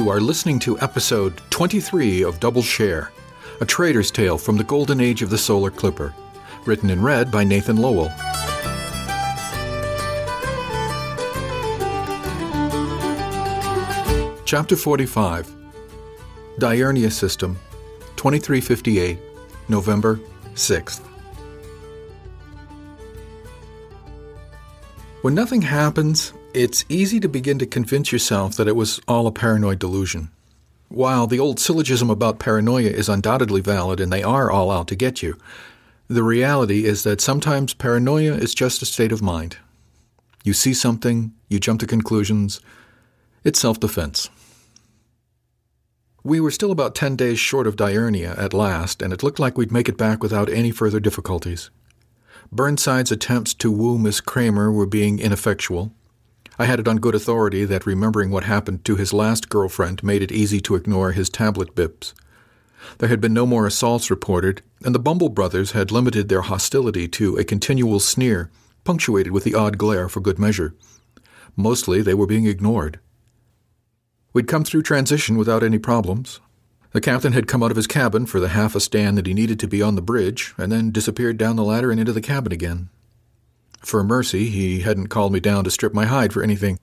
You are listening to episode 23 of Double Share, a trader's tale from the golden age of the solar clipper, written and read by Nathan Lowell. Chapter 45 Diurnia System, 2358, November 6th. When nothing happens, it's easy to begin to convince yourself that it was all a paranoid delusion. While the old syllogism about paranoia is undoubtedly valid and they are all out to get you, the reality is that sometimes paranoia is just a state of mind. You see something, you jump to conclusions, it's self defense. We were still about 10 days short of Diurnia at last, and it looked like we'd make it back without any further difficulties. Burnside's attempts to woo Miss Kramer were being ineffectual. I had it on good authority that remembering what happened to his last girlfriend made it easy to ignore his tablet bips. There had been no more assaults reported, and the Bumble brothers had limited their hostility to a continual sneer, punctuated with the odd glare for good measure. Mostly they were being ignored. We'd come through transition without any problems. The captain had come out of his cabin for the half a stand that he needed to be on the bridge, and then disappeared down the ladder and into the cabin again. For mercy, he hadn't called me down to strip my hide for anything.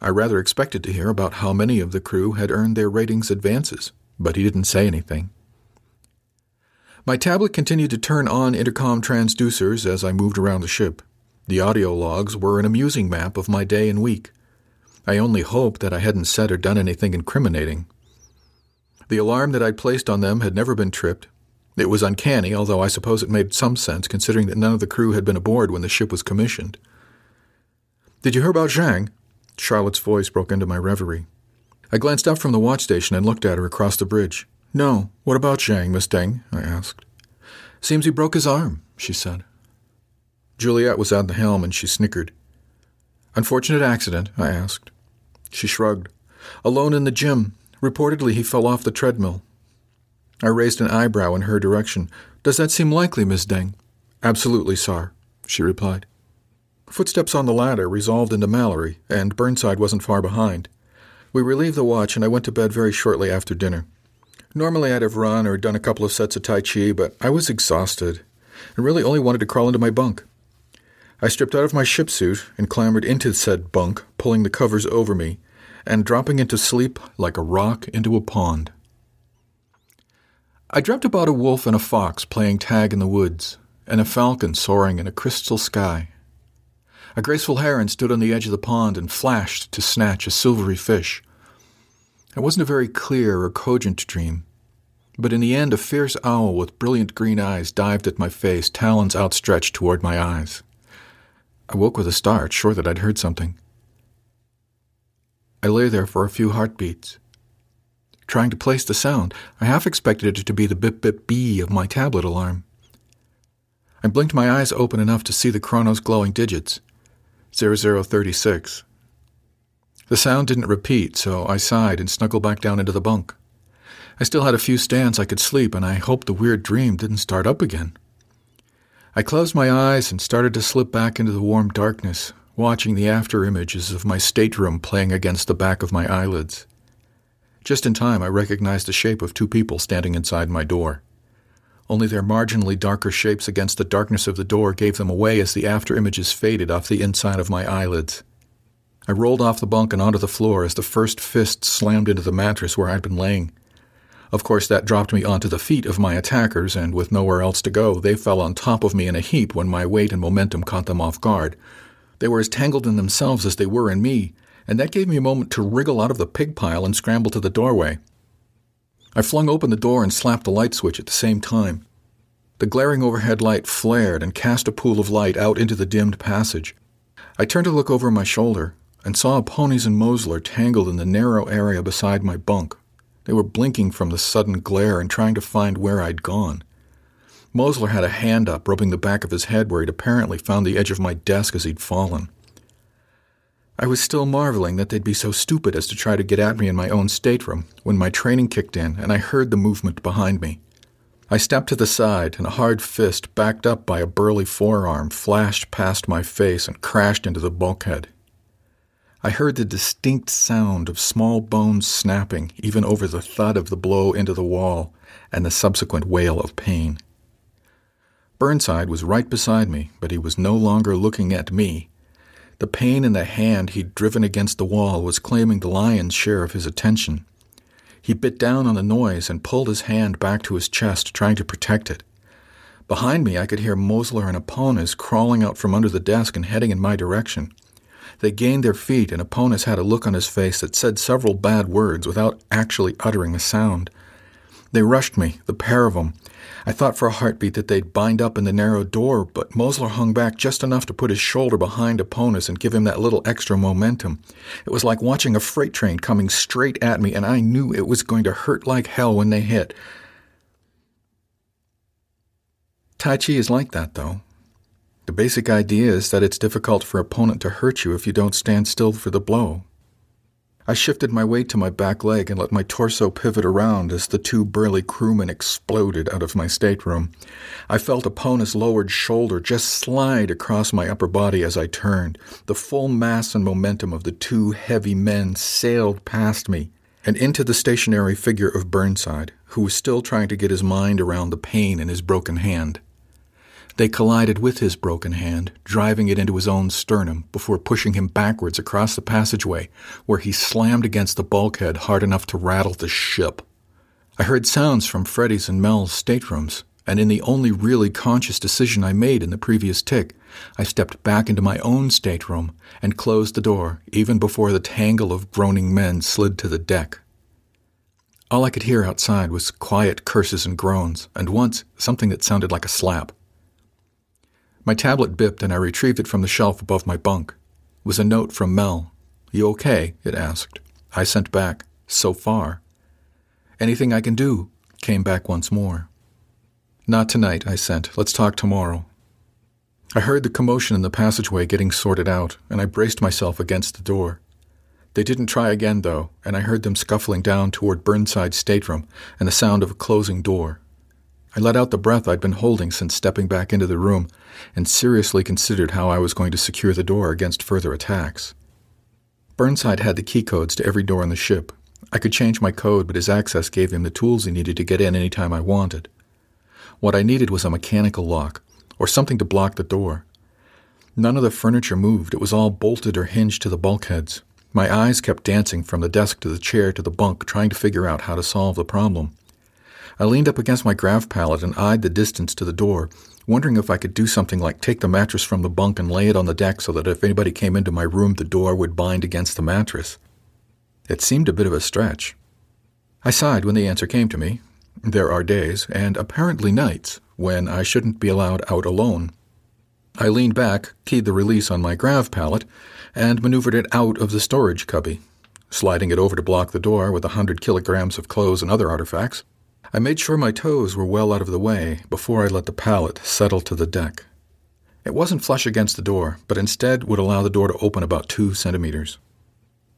I rather expected to hear about how many of the crew had earned their ratings advances, but he didn't say anything. My tablet continued to turn on intercom transducers as I moved around the ship. The audio logs were an amusing map of my day and week. I only hoped that I hadn't said or done anything incriminating. The alarm that I'd placed on them had never been tripped. It was uncanny, although I suppose it made some sense considering that none of the crew had been aboard when the ship was commissioned. Did you hear about Zhang? Charlotte's voice broke into my reverie. I glanced up from the watch station and looked at her across the bridge. No, what about Zhang, Miss Deng? I asked. Seems he broke his arm, she said. Juliet was at the helm and she snickered. Unfortunate accident? I asked. She shrugged. Alone in the gym. Reportedly, he fell off the treadmill. I raised an eyebrow in her direction. Does that seem likely, Miss Deng? Absolutely, sir, she replied. Footsteps on the ladder resolved into Mallory, and Burnside wasn't far behind. We relieved the watch, and I went to bed very shortly after dinner. Normally I'd have run or done a couple of sets of Tai Chi, but I was exhausted and really only wanted to crawl into my bunk. I stripped out of my ship suit and clambered into said bunk, pulling the covers over me, and dropping into sleep like a rock into a pond. I dreamt about a wolf and a fox playing tag in the woods, and a falcon soaring in a crystal sky. A graceful heron stood on the edge of the pond and flashed to snatch a silvery fish. It wasn't a very clear or cogent dream, but in the end a fierce owl with brilliant green eyes dived at my face, talons outstretched toward my eyes. I woke with a start, sure that I'd heard something. I lay there for a few heartbeats trying to place the sound. I half expected it to be the bip bip bee of my tablet alarm. I blinked my eyes open enough to see the chrono's glowing digits 0036. The sound didn't repeat, so I sighed and snuggled back down into the bunk. I still had a few stands I could sleep, and I hoped the weird dream didn't start up again. I closed my eyes and started to slip back into the warm darkness, watching the after images of my stateroom playing against the back of my eyelids. Just in time, I recognized the shape of two people standing inside my door. Only their marginally darker shapes against the darkness of the door gave them away as the after images faded off the inside of my eyelids. I rolled off the bunk and onto the floor as the first fist slammed into the mattress where I'd been laying. Of course, that dropped me onto the feet of my attackers, and with nowhere else to go, they fell on top of me in a heap when my weight and momentum caught them off guard. They were as tangled in themselves as they were in me, and that gave me a moment to wriggle out of the pig pile and scramble to the doorway. I flung open the door and slapped the light switch at the same time. The glaring overhead light flared and cast a pool of light out into the dimmed passage. I turned to look over my shoulder and saw Ponies and Mosler tangled in the narrow area beside my bunk. They were blinking from the sudden glare and trying to find where I'd gone. Mosler had a hand up, rubbing the back of his head where he'd apparently found the edge of my desk as he'd fallen. I was still marveling that they'd be so stupid as to try to get at me in my own stateroom when my training kicked in and I heard the movement behind me. I stepped to the side, and a hard fist, backed up by a burly forearm, flashed past my face and crashed into the bulkhead. I heard the distinct sound of small bones snapping, even over the thud of the blow into the wall and the subsequent wail of pain. Burnside was right beside me, but he was no longer looking at me. The pain in the hand he'd driven against the wall was claiming the lion's share of his attention. He bit down on the noise and pulled his hand back to his chest, trying to protect it. Behind me, I could hear Mosler and Aponis crawling out from under the desk and heading in my direction. They gained their feet, and Aponis had a look on his face that said several bad words without actually uttering a sound. They rushed me, the pair of them. I thought for a heartbeat that they'd bind up in the narrow door, but Mosler hung back just enough to put his shoulder behind Aponis and give him that little extra momentum. It was like watching a freight train coming straight at me, and I knew it was going to hurt like hell when they hit. Tai Chi is like that, though. The basic idea is that it's difficult for opponent to hurt you if you don't stand still for the blow. I shifted my weight to my back leg and let my torso pivot around as the two burly crewmen exploded out of my stateroom. I felt Aponis's lowered shoulder just slide across my upper body as I turned. The full mass and momentum of the two heavy men sailed past me and into the stationary figure of Burnside, who was still trying to get his mind around the pain in his broken hand. They collided with his broken hand, driving it into his own sternum before pushing him backwards across the passageway, where he slammed against the bulkhead hard enough to rattle the ship. I heard sounds from Freddy's and Mel's staterooms, and in the only really conscious decision I made in the previous tick, I stepped back into my own stateroom and closed the door even before the tangle of groaning men slid to the deck. All I could hear outside was quiet curses and groans, and once something that sounded like a slap. My tablet bipped and I retrieved it from the shelf above my bunk. It was a note from Mel. You okay? it asked. I sent back, so far. Anything I can do? came back once more. Not tonight, I sent. Let's talk tomorrow. I heard the commotion in the passageway getting sorted out, and I braced myself against the door. They didn't try again, though, and I heard them scuffling down toward Burnside's stateroom and the sound of a closing door. I let out the breath I'd been holding since stepping back into the room and seriously considered how I was going to secure the door against further attacks. Burnside had the key codes to every door on the ship. I could change my code, but his access gave him the tools he needed to get in any time I wanted. What I needed was a mechanical lock, or something to block the door. None of the furniture moved, it was all bolted or hinged to the bulkheads. My eyes kept dancing from the desk to the chair to the bunk, trying to figure out how to solve the problem. I leaned up against my grav pallet and eyed the distance to the door, wondering if I could do something like take the mattress from the bunk and lay it on the deck so that if anybody came into my room, the door would bind against the mattress. It seemed a bit of a stretch. I sighed when the answer came to me. There are days, and apparently nights, when I shouldn't be allowed out alone. I leaned back, keyed the release on my grav pallet, and maneuvered it out of the storage cubby, sliding it over to block the door with a hundred kilograms of clothes and other artifacts. I made sure my toes were well out of the way before I let the pallet settle to the deck. It wasn't flush against the door, but instead would allow the door to open about two centimeters.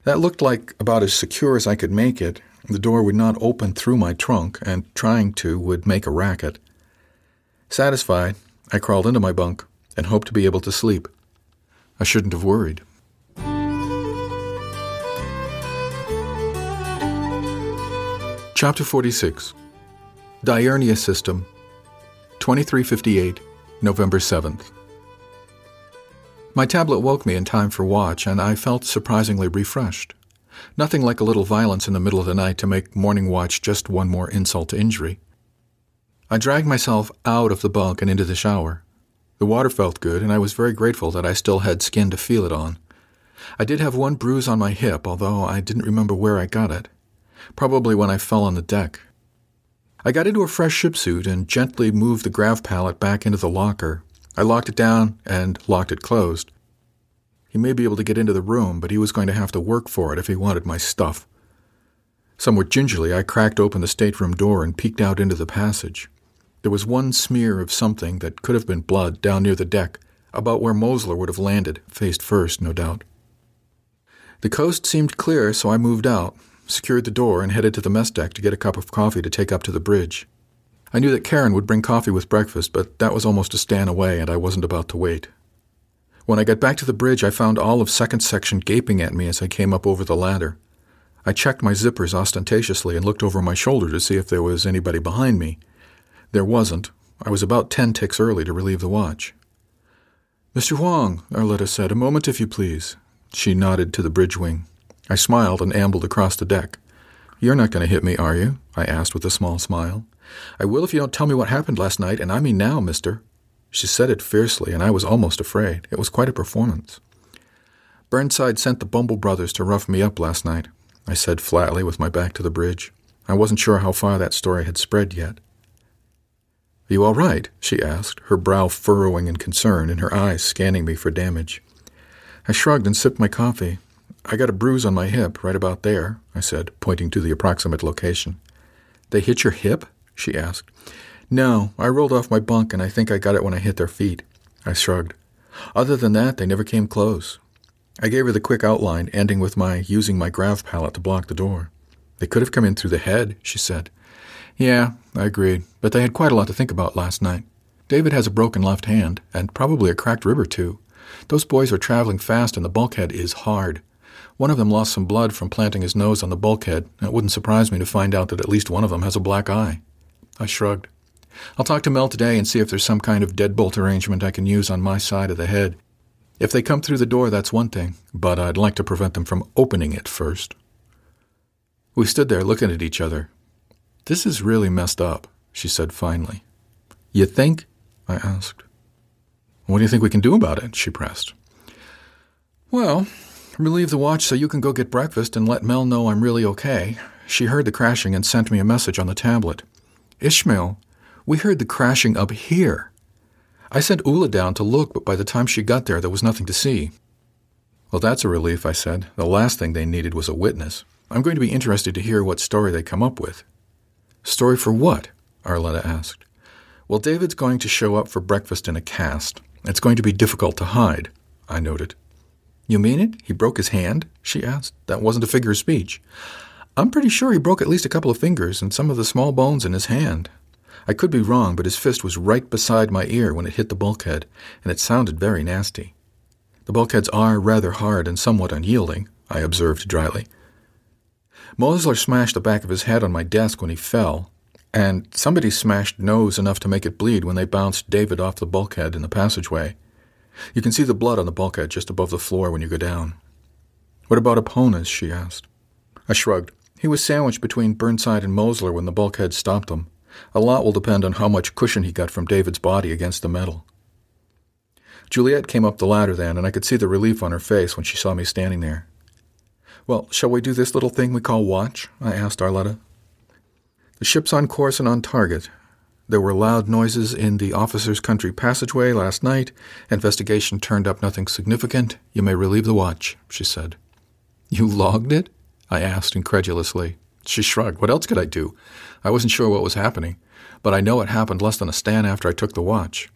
That looked like about as secure as I could make it. The door would not open through my trunk, and trying to would make a racket. Satisfied, I crawled into my bunk and hoped to be able to sleep. I shouldn't have worried. Chapter 46 Diurnia System, 2358, November 7th. My tablet woke me in time for watch, and I felt surprisingly refreshed. Nothing like a little violence in the middle of the night to make morning watch just one more insult to injury. I dragged myself out of the bunk and into the shower. The water felt good, and I was very grateful that I still had skin to feel it on. I did have one bruise on my hip, although I didn't remember where I got it. Probably when I fell on the deck. I got into a fresh ship suit and gently moved the grav pallet back into the locker. I locked it down and locked it closed. He may be able to get into the room, but he was going to have to work for it if he wanted my stuff. Somewhat gingerly, I cracked open the stateroom door and peeked out into the passage. There was one smear of something that could have been blood down near the deck, about where Mosler would have landed, faced first, no doubt. The coast seemed clear, so I moved out, secured the door, and headed to the mess deck to get a cup of coffee to take up to the bridge. I knew that Karen would bring coffee with breakfast, but that was almost a stand away, and I wasn't about to wait. When I got back to the bridge, I found all of second section gaping at me as I came up over the ladder. I checked my zippers ostentatiously and looked over my shoulder to see if there was anybody behind me. There wasn't. I was about ten ticks early to relieve the watch. Mr. Wang, Arletta said, a moment if you please. She nodded to the bridge wing. I smiled and ambled across the deck. You're not going to hit me, are you? I asked with a small smile. I will if you don't tell me what happened last night, and I mean now, mister. She said it fiercely, and I was almost afraid. It was quite a performance. Burnside sent the Bumble brothers to rough me up last night, I said flatly with my back to the bridge. I wasn't sure how far that story had spread yet. Are you all right? she asked, her brow furrowing in concern and her eyes scanning me for damage. I shrugged and sipped my coffee. I got a bruise on my hip, right about there, I said, pointing to the approximate location. They hit your hip? she asked. No, I rolled off my bunk and I think I got it when I hit their feet. I shrugged. Other than that, they never came close. I gave her the quick outline, ending with my using my grav pallet to block the door. They could have come in through the head, she said. Yeah, I agreed, but they had quite a lot to think about last night. David has a broken left hand, and probably a cracked rib or two. Those boys are traveling fast, and the bulkhead is hard. One of them lost some blood from planting his nose on the bulkhead, and it wouldn't surprise me to find out that at least one of them has a black eye. I shrugged. I'll talk to Mel today and see if there's some kind of deadbolt arrangement I can use on my side of the head. If they come through the door, that's one thing, but I'd like to prevent them from opening it first. We stood there looking at each other. This is really messed up, she said finally. You think? I asked. What do you think we can do about it? she pressed. Well, relieve the watch so you can go get breakfast and let Mel know I'm really okay. She heard the crashing and sent me a message on the tablet. Ishmael, we heard the crashing up here. I sent Ula down to look, but by the time she got there, there was nothing to see. Well, that's a relief, I said. The last thing they needed was a witness. I'm going to be interested to hear what story they come up with. Story for what? Arletta asked. Well, David's going to show up for breakfast in a cast. It's going to be difficult to hide, I noted. You mean it? He broke his hand? she asked. That wasn't a figure of speech. I'm pretty sure he broke at least a couple of fingers and some of the small bones in his hand. I could be wrong, but his fist was right beside my ear when it hit the bulkhead, and it sounded very nasty. The bulkheads are rather hard and somewhat unyielding, I observed dryly. Mosler smashed the back of his head on my desk when he fell, and somebody smashed nose enough to make it bleed when they bounced David off the bulkhead in the passageway. You can see the blood on the bulkhead just above the floor when you go down. What about Aponis? she asked. I shrugged. He was sandwiched between Burnside and Mosler when the bulkhead stopped him. A lot will depend on how much cushion he got from David's body against the metal. Juliet came up the ladder then, and I could see the relief on her face when she saw me standing there. Well, shall we do this little thing we call watch? I asked Arletta. The ship's on course and on target. There were loud noises in the officer's country passageway last night. Investigation turned up nothing significant. You may relieve the watch, she said. You logged it? I asked incredulously. She shrugged. What else could I do? I wasn't sure what was happening, but I know it happened less than a stan after I took the watch.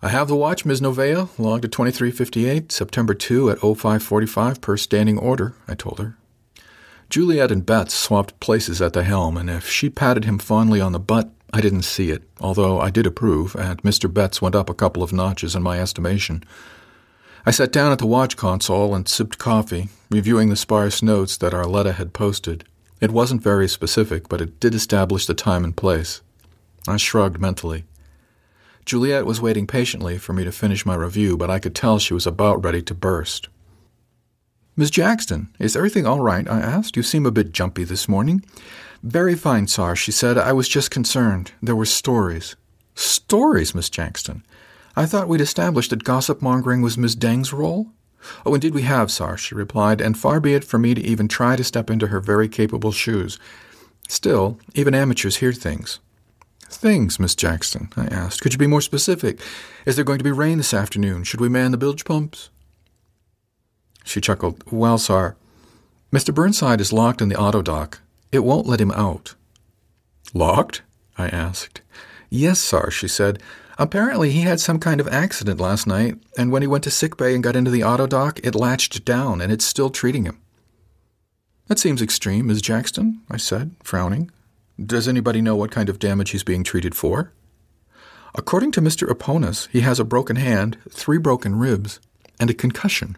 I have the watch, Ms. Novea, logged at 2358, September 2 at 0545 per standing order, I told her. Juliet and Betts swapped places at the helm, and if she patted him fondly on the butt, I didn't see it, although I did approve, and Mr. Betts went up a couple of notches in my estimation. I sat down at the watch console and sipped coffee, reviewing the sparse notes that Arletta had posted. It wasn't very specific, but it did establish the time and place. I shrugged mentally. Juliet was waiting patiently for me to finish my review, but I could tell she was about ready to burst. Miss Jackson, is everything all right? I asked. You seem a bit jumpy this morning. Very fine, sir, she said. I was just concerned. There were stories. Stories, Miss Jackson? I thought we'd established that gossip mongering was Miss Deng's role? Oh, indeed we have, sir, she replied, and far be it from me to even try to step into her very capable shoes. Still, even amateurs hear things. Things, Miss Jackson, I asked. Could you be more specific? Is there going to be rain this afternoon? Should we man the bilge pumps? She chuckled. Well, sir, Mr. Burnside is locked in the autodoc. It won't let him out. Locked? I asked. Yes, sir, she said. Apparently, he had some kind of accident last night, and when he went to sick bay and got into the autodoc, it latched down, and it's still treating him. That seems extreme, Miss Jackson, I said, frowning. Does anybody know what kind of damage he's being treated for? According to Mr. Aponis, he has a broken hand, three broken ribs, and a concussion.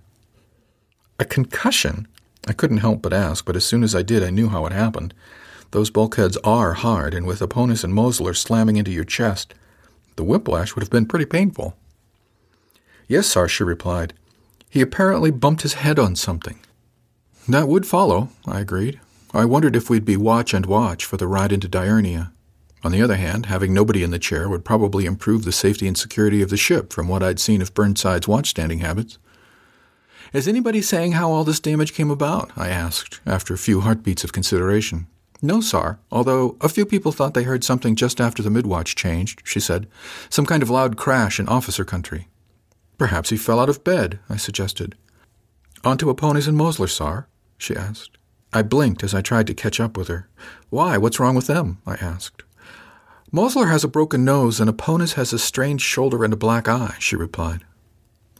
A concussion? I couldn't help but ask, but as soon as I did, I knew how it happened. Those bulkheads are hard, and with Aponis and Mosler slamming into your chest, the whiplash would have been pretty painful. Yes, sir, she replied. He apparently bumped his head on something. That would follow, I agreed. I wondered if we'd be watch and watch for the ride into Diurnia. On the other hand, having nobody in the chair would probably improve the safety and security of the ship from what I'd seen of Burnside's watchstanding habits. Is anybody saying how all this damage came about? I asked, after a few heartbeats of consideration. No, sir, although a few people thought they heard something just after the midwatch changed, she said. Some kind of loud crash in officer country. Perhaps he fell out of bed, I suggested. Onto Aponis and Mosler, sir? she asked. I blinked as I tried to catch up with her. Why, what's wrong with them? I asked. Mosler has a broken nose and a Aponis has a strained shoulder and a black eye, she replied.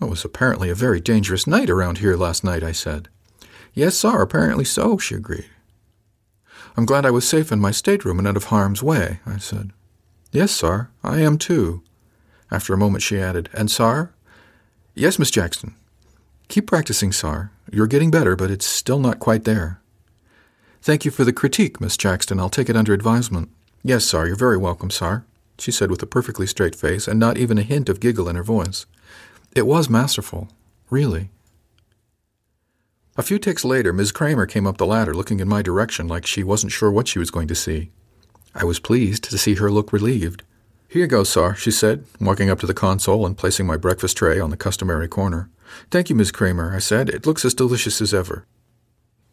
It was apparently a very dangerous night around here last night, I said. Yes, sir, apparently so, she agreed. I'm glad I was safe in my stateroom and out of harm's way, I said. Yes, sir, I am too. After a moment she added, And, sir? Yes, Miss Jackson. Keep practicing, sir. You're getting better, but it's still not quite there. Thank you for the critique, Miss Jackson. I'll take it under advisement. Yes, sir, you're very welcome, sir, she said with a perfectly straight face and not even a hint of giggle in her voice. It was masterful, really. A few ticks later, Miss Kramer came up the ladder looking in my direction like she wasn't sure what she was going to see. I was pleased to see her look relieved. Here you go, sir, she said, walking up to the console and placing my breakfast tray on the customary corner. Thank you, Miss Kramer, I said. It looks as delicious as ever.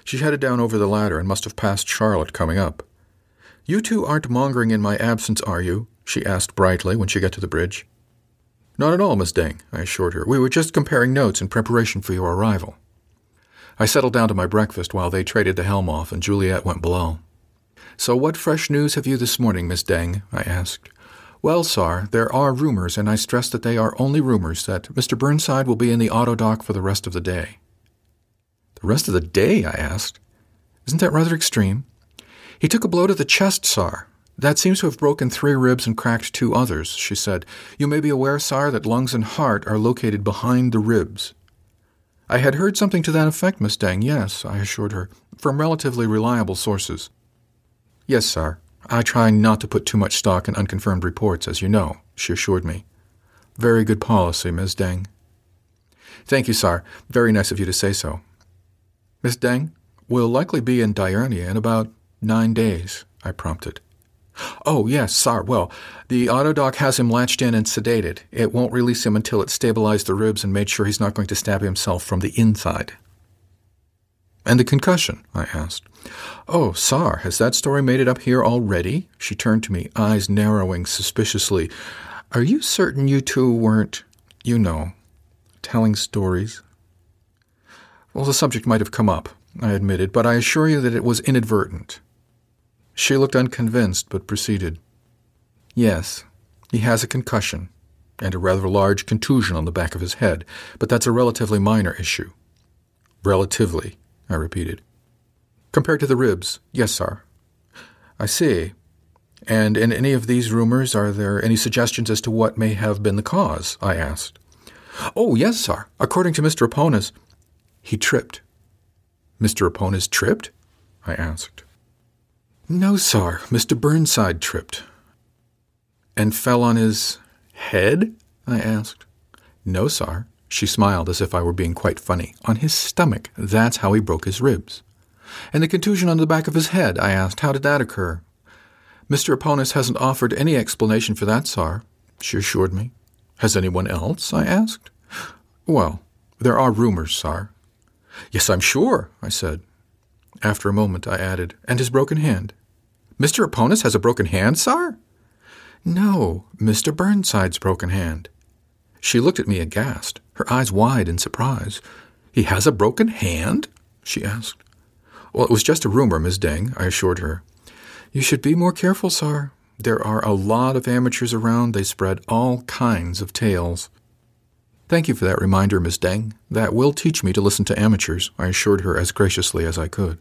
She headed down over the ladder and must have passed Charlotte coming up. You two aren't mongering in my absence, are you? she asked brightly when she got to the bridge. Not at all, Miss Deng, I assured her. We were just comparing notes in preparation for your arrival. I settled down to my breakfast while they traded the helm off and Juliet went below. So what fresh news have you this morning, Miss Deng? I asked. Well, sir, there are rumors, and I stress that they are only rumors, that Mr. Burnside will be in the autodoc for the rest of the day. The rest of the day? I asked. Isn't that rather extreme? He took a blow to the chest, sir, that seems to have broken three ribs and cracked two others, she said. You may be aware, sire, that lungs and heart are located behind the ribs. I had heard something to that effect, Miss Deng, yes, I assured her, from relatively reliable sources. Yes, sir. I try not to put too much stock in unconfirmed reports, as you know, she assured me. Very good policy, Miss Deng. Thank you, sir. Very nice of you to say so. Miss Deng, we'll likely be in Diurnia in about nine days, I prompted. Oh, yes, sir. Well, the autodoc has him latched in and sedated. It won't release him until it's stabilized the ribs and made sure he's not going to stab himself from the inside. And the concussion? I asked. Oh, sir, has that story made it up here already? She turned to me, eyes narrowing suspiciously. Are you certain you two weren't, you know, telling stories? Well, the subject might have come up, I admitted, but I assure you that it was inadvertent. She looked unconvinced, but proceeded. Yes, he has a concussion, and a rather large contusion on the back of his head, but that's a relatively minor issue. Relatively, I repeated. Compared to the ribs, yes, sir. I see. And in any of these rumors, are there any suggestions as to what may have been the cause? I asked. Oh, yes, sir. According to Mr. Aponis, he tripped. Mr. Aponis tripped? I asked. No, sir. Mr. Burnside tripped. And fell on his head? I asked. No, sir. She smiled as if I were being quite funny. On his stomach. That's how he broke his ribs. And the contusion on the back of his head? I asked. How did that occur? Mr. Aponis hasn't offered any explanation for that, sir, she assured me. Has anyone else? I asked. Well, there are rumors, sir. Yes, I'm sure, I said. After a moment, I added, And his broken hand. Mr. Aponis has a broken hand, sir? No, Mr. Burnside's broken hand. She looked at me aghast, her eyes wide in surprise. He has a broken hand? she asked. Well, it was just a rumor, Miss Deng, I assured her. You should be more careful, sir. There are a lot of amateurs around. They spread all kinds of tales. Thank you for that reminder, Miss Deng. That will teach me to listen to amateurs, I assured her as graciously as I could.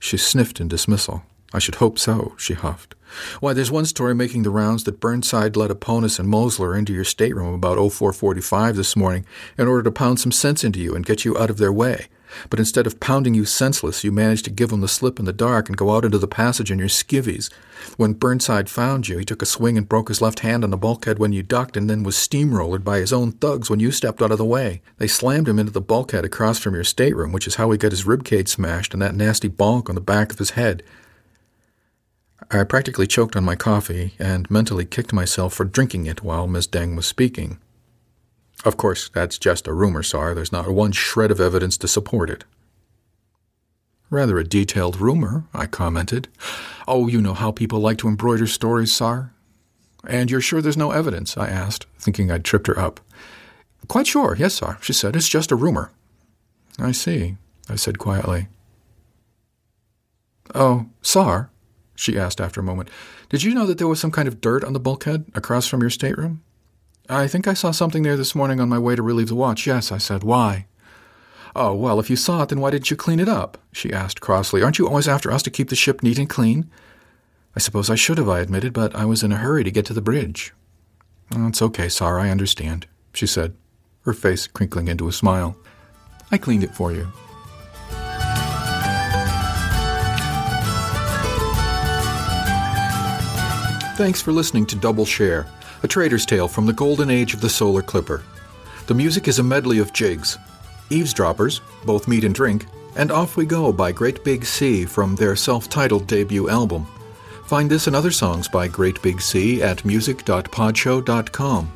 She sniffed in dismissal. I should hope so, she huffed. Why, there's one story making the rounds that Burnside let Aponis and Mosler into your stateroom about 0445 this morning in order to pound some sense into you and get you out of their way. But instead of pounding you senseless, you managed to give them the slip in the dark and go out into the passage in your skivvies. When Burnside found you, he took a swing and broke his left hand on the bulkhead when you ducked and then was steamrollered by his own thugs when you stepped out of the way. They slammed him into the bulkhead across from your stateroom, which is how he got his ribcage smashed and that nasty bonk on the back of his head. I practically choked on my coffee and mentally kicked myself for drinking it while Miss Deng was speaking. Of course, that's just a rumor, Sar. There's not one shred of evidence to support it. Rather a detailed rumor, I commented. Oh, you know how people like to embroider stories, Sar. And you're sure there's no evidence? I asked, thinking I'd tripped her up. Quite sure, yes, Sar, she said. It's just a rumor. I see, I said quietly. Oh, Sar, she asked after a moment. Did you know that there was some kind of dirt on the bulkhead across from your stateroom? I think I saw something there this morning on my way to relieve the watch. Yes, I said. Why? Oh, well, if you saw it, then why didn't you clean it up? She asked crossly. Aren't you always after us to keep the ship neat and clean? I suppose I should have, I admitted, but I was in a hurry to get to the bridge. It's okay, Sar, I understand, she said, her face crinkling into a smile. I cleaned it for you. Thanks for listening to Double Share, a trader's tale from the golden age of the solar clipper. The music is a medley of jigs, eavesdroppers, both meat and drink, and Off We Go by Great Big Sea from their self titled debut album. Find this and other songs by Great Big Sea at music.podshow.com.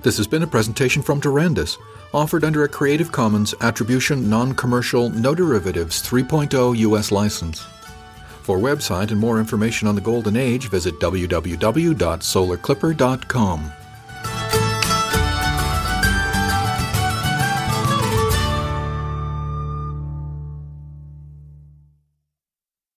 This has been a presentation from Durandus, offered under a Creative Commons Attribution Non Commercial No Derivatives 3.0 U.S. license. For website and more information on the Golden Age, visit www.solarclipper.com.